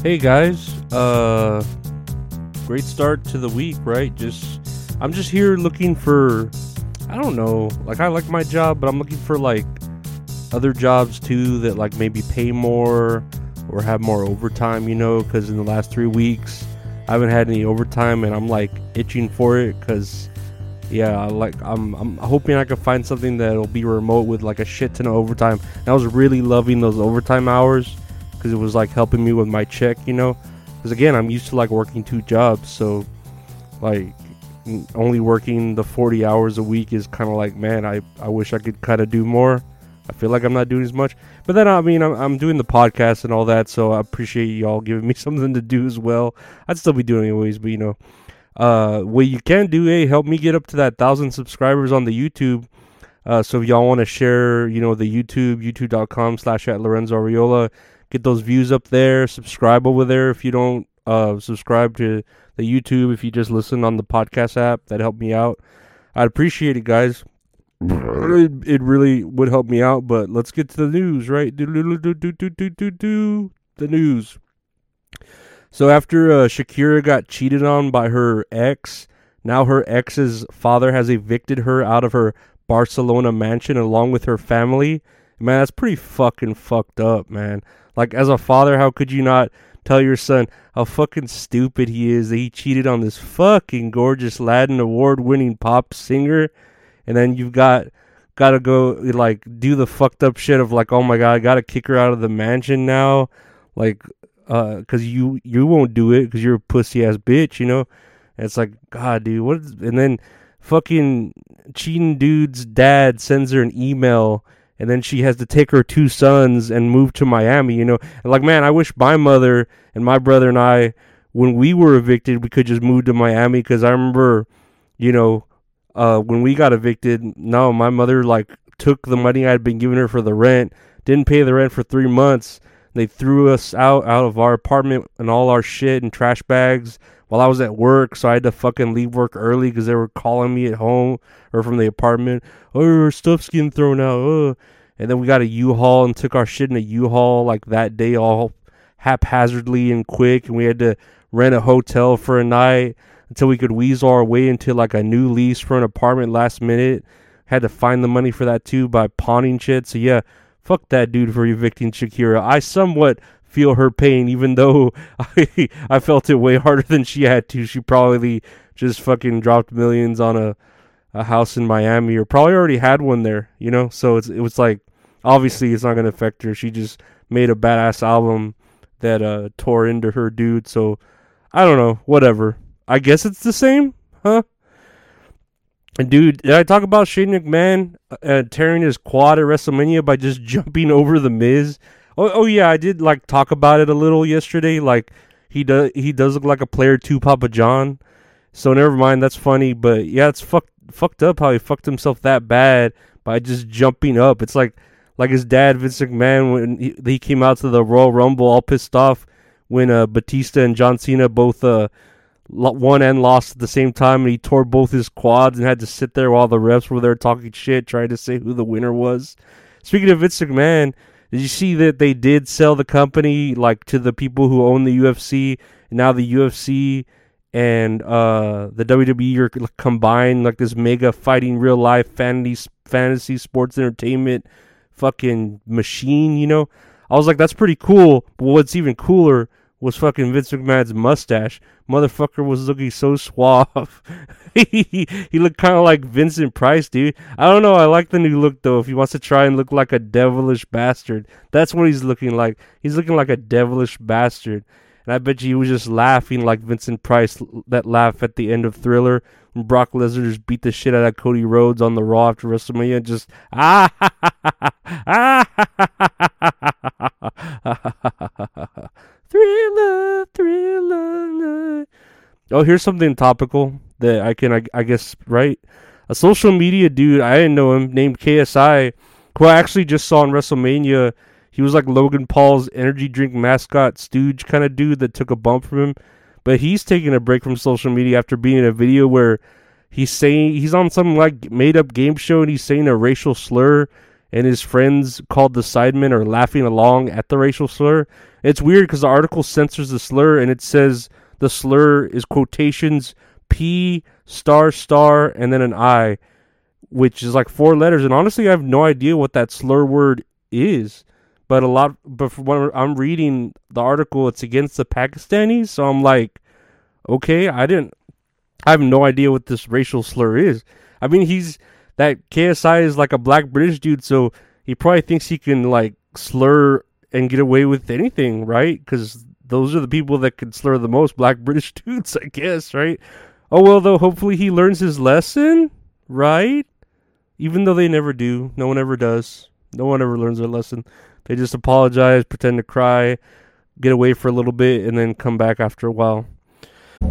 Hey guys, uh great start to the week, right? Just I'm just here looking for I don't know, like I like my job, but I'm looking for like other jobs too that like maybe pay more or have more overtime, you know, cuz in the last 3 weeks I haven't had any overtime and I'm like itching for it cuz yeah, like I'm I'm hoping I can find something that'll be remote with like a shit ton of overtime. And I was really loving those overtime hours because it was like helping me with my check, you know. Because again, I'm used to like working two jobs, so like only working the 40 hours a week is kind of like, man, I I wish I could kind of do more. I feel like I'm not doing as much, but then I mean I'm, I'm doing the podcast and all that, so I appreciate y'all giving me something to do as well. I'd still be doing anyways, but you know, uh, what you can do, hey, help me get up to that thousand subscribers on the YouTube. Uh, so if y'all want to share, you know, the YouTube, youtube.com slash at Lorenzo Ariola, get those views up there. Subscribe over there if you don't uh, subscribe to the YouTube. If you just listen on the podcast app, that helped me out. I'd appreciate it, guys. It, really would help me out. But let's get to the news, right? Do do do do do do do do the news. So after uh, Shakira got cheated on by her ex, now her ex's father has evicted her out of her Barcelona mansion along with her family. Man, that's pretty fucking fucked up, man. Like as a father, how could you not tell your son how fucking stupid he is that he cheated on this fucking gorgeous Latin award winning pop singer and then you've got gotta go like do the fucked up shit of like, oh my god, I gotta kick her out of the mansion now. Like uh, cause you you won't do it because you're a pussy ass bitch, you know. And it's like, God, dude, what? Is, and then fucking cheating dude's dad sends her an email, and then she has to take her two sons and move to Miami, you know. And like, man, I wish my mother and my brother and I, when we were evicted, we could just move to Miami because I remember, you know, uh, when we got evicted, no, my mother like took the money I had been giving her for the rent, didn't pay the rent for three months they threw us out out of our apartment and all our shit and trash bags while I was at work, so I had to fucking leave work early because they were calling me at home or from the apartment. Oh, stuff's getting thrown out. Oh. And then we got a U-Haul and took our shit in a U-Haul like that day, all haphazardly and quick. And we had to rent a hotel for a night until we could weasel our way into like a new lease for an apartment last minute. Had to find the money for that too by pawning shit. So yeah, Fuck that dude for evicting Shakira. I somewhat feel her pain, even though I I felt it way harder than she had to. She probably just fucking dropped millions on a a house in Miami, or probably already had one there. You know, so it's it was like obviously it's not gonna affect her. She just made a badass album that uh tore into her dude. So I don't know, whatever. I guess it's the same, huh? Dude, did I talk about Shane McMahon uh, tearing his quad at WrestleMania by just jumping over the Miz? Oh, oh yeah, I did like talk about it a little yesterday. Like he does, he does look like a player to Papa John. So never mind, that's funny. But yeah, it's fucked fucked up how he fucked himself that bad by just jumping up. It's like like his dad Vince McMahon when he, he came out to the Royal Rumble all pissed off when uh, Batista and John Cena both uh, won and lost at the same time, and he tore both his quads and had to sit there while the refs were there talking shit, trying to say who the winner was. Speaking of Vince McMahon, Did you see that they did sell the company like to the people who own the UFC? Now the UFC and uh, the WWE are combined like this mega fighting real life fantasy fantasy sports entertainment fucking machine. You know, I was like, that's pretty cool. But what's even cooler was fucking Vince McMahon's mustache. Motherfucker was looking so suave. he, he looked kind of like Vincent Price, dude. I don't know. I like the new look though. If he wants to try and look like a devilish bastard, that's what he's looking like. He's looking like a devilish bastard. And I bet you he was just laughing like Vincent Price, that laugh at the end of Thriller when Brock Lesnar just beat the shit out of Cody Rhodes on the Raw after WrestleMania. Just ah, ha, ha, ha, ha, ah, thriller, thriller. Oh, here's something topical that I can, I, I guess, right? A social media dude, I didn't know him, named KSI, who I actually just saw in WrestleMania. He was like Logan Paul's energy drink mascot stooge kind of dude that took a bump from him. But he's taking a break from social media after being in a video where he's saying he's on some like made up game show and he's saying a racial slur and his friends called the Sidemen are laughing along at the racial slur. It's weird because the article censors the slur and it says the slur is quotations P star star and then an I, which is like four letters. And honestly, I have no idea what that slur word is. But a lot, but when I'm reading the article, it's against the Pakistanis. So I'm like, okay, I didn't, I have no idea what this racial slur is. I mean, he's that KSI is like a black British dude, so he probably thinks he can like slur and get away with anything, right? Because those are the people that can slur the most, black British dudes, I guess, right? Oh well, though. Hopefully he learns his lesson, right? Even though they never do, no one ever does. No one ever learns their lesson. They just apologize, pretend to cry, get away for a little bit, and then come back after a while.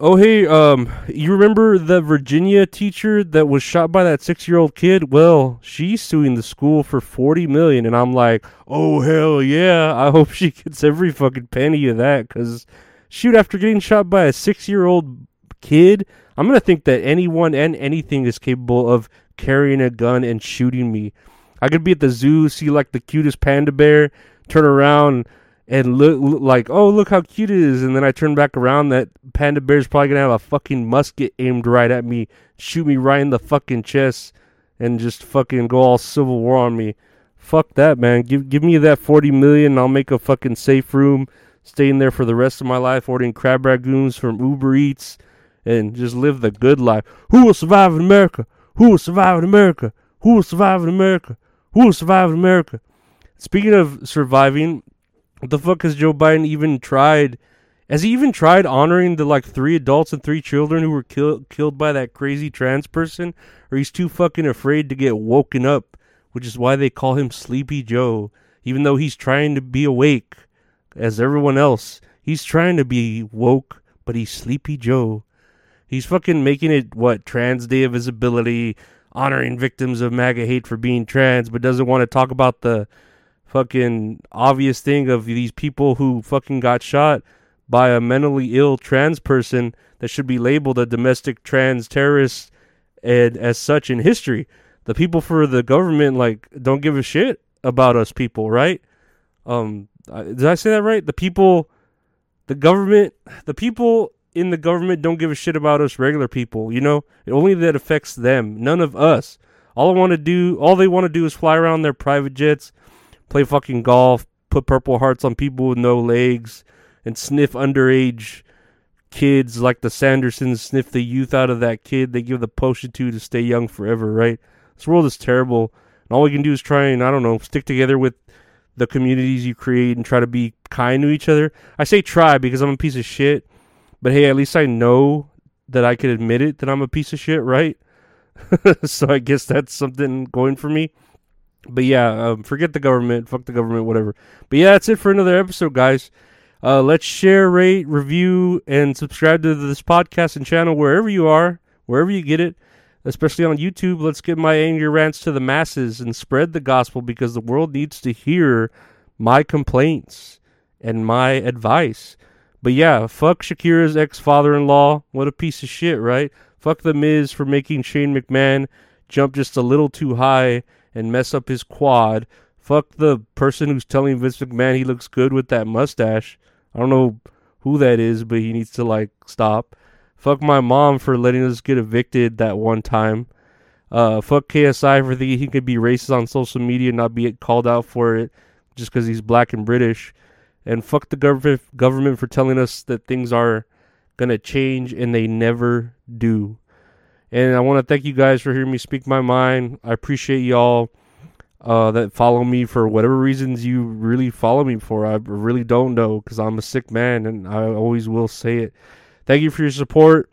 Oh hey, um, you remember the Virginia teacher that was shot by that six-year-old kid? Well, she's suing the school for forty million, and I'm like, oh hell yeah! I hope she gets every fucking penny of that, cause shoot, after getting shot by a six-year-old kid, I'm gonna think that anyone and anything is capable of carrying a gun and shooting me. I could be at the zoo, see like the cutest panda bear, turn around and look, look, like, oh, look how cute it is. And then I turn back around, that panda bear's probably gonna have a fucking musket aimed right at me, shoot me right in the fucking chest, and just fucking go all civil war on me. Fuck that, man. Give give me that forty million, and I'll make a fucking safe room, stay in there for the rest of my life, ordering crab ragoons from Uber Eats, and just live the good life. Who will survive in America? Who will survive in America? Who will survive in America? Who will survive in America? Speaking of surviving, the fuck has Joe Biden even tried? Has he even tried honoring the like three adults and three children who were killed killed by that crazy trans person? Or he's too fucking afraid to get woken up, which is why they call him Sleepy Joe, even though he's trying to be awake as everyone else. He's trying to be woke, but he's Sleepy Joe. He's fucking making it what Trans Day of Visibility, honoring victims of MAGA hate for being trans, but doesn't want to talk about the fucking obvious thing of these people who fucking got shot by a mentally ill trans person that should be labeled a domestic trans terrorist and as such in history. The people for the government like don't give a shit about us people, right? Um did I say that right? The people the government the people in the government don't give a shit about us regular people, you know? Only that affects them, none of us. All I want to do, all they want to do is fly around their private jets play fucking golf, put purple hearts on people with no legs, and sniff underage kids like the Sandersons sniff the youth out of that kid they give the potion to to stay young forever, right? This world is terrible. And all we can do is try and, I don't know, stick together with the communities you create and try to be kind to each other. I say try because I'm a piece of shit, but hey, at least I know that I can admit it that I'm a piece of shit, right? so I guess that's something going for me. But yeah, um, forget the government. Fuck the government. Whatever. But yeah, that's it for another episode, guys. Uh, let's share, rate, review, and subscribe to this podcast and channel wherever you are, wherever you get it, especially on YouTube. Let's get my angry rants to the masses and spread the gospel because the world needs to hear my complaints and my advice. But yeah, fuck Shakira's ex father in law. What a piece of shit, right? Fuck The Miz for making Shane McMahon jump just a little too high and mess up his quad. Fuck the person who's telling Vince McMahon he looks good with that mustache. I don't know who that is, but he needs to like stop. Fuck my mom for letting us get evicted that one time. Uh, fuck KSI for thinking he could be racist on social media and not be called out for it just because he's black and British. And fuck the government government for telling us that things are gonna change and they never do. And I want to thank you guys for hearing me speak my mind. I appreciate y'all uh, that follow me for whatever reasons you really follow me for. I really don't know because I'm a sick man and I always will say it. Thank you for your support.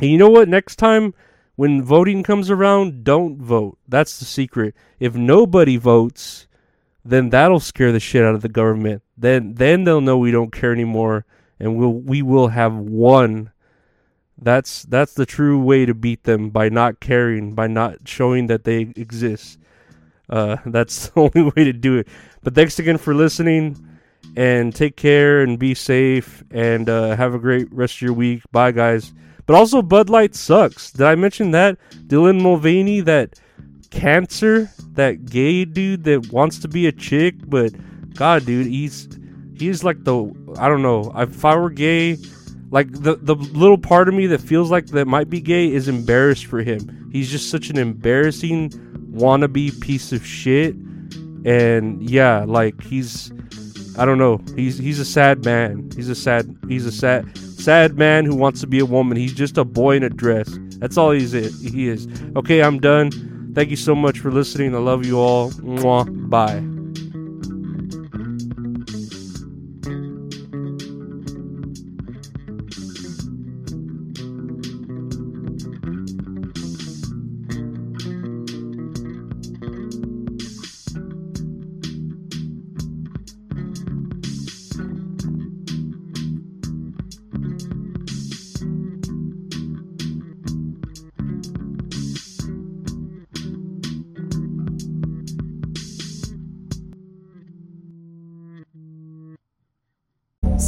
And you know what? Next time when voting comes around, don't vote. That's the secret. If nobody votes, then that'll scare the shit out of the government. Then then they'll know we don't care anymore and we'll we will have won. That's that's the true way to beat them by not caring, by not showing that they exist. Uh, that's the only way to do it. But thanks again for listening and take care and be safe and uh, have a great rest of your week. Bye, guys. But also, Bud Light sucks. Did I mention that? Dylan Mulvaney, that cancer, that gay dude that wants to be a chick, but God, dude, he's he's like the I don't know. If I were gay, like the the little part of me that feels like that might be gay is embarrassed for him. He's just such an embarrassing wannabe piece of shit. And yeah, like he's I don't know. He's he's a sad man. He's a sad he's a sad sad man who wants to be a woman. He's just a boy in a dress. That's all he's it. He is. Okay, I'm done. Thank you so much for listening. I love you all. Mwah. Bye.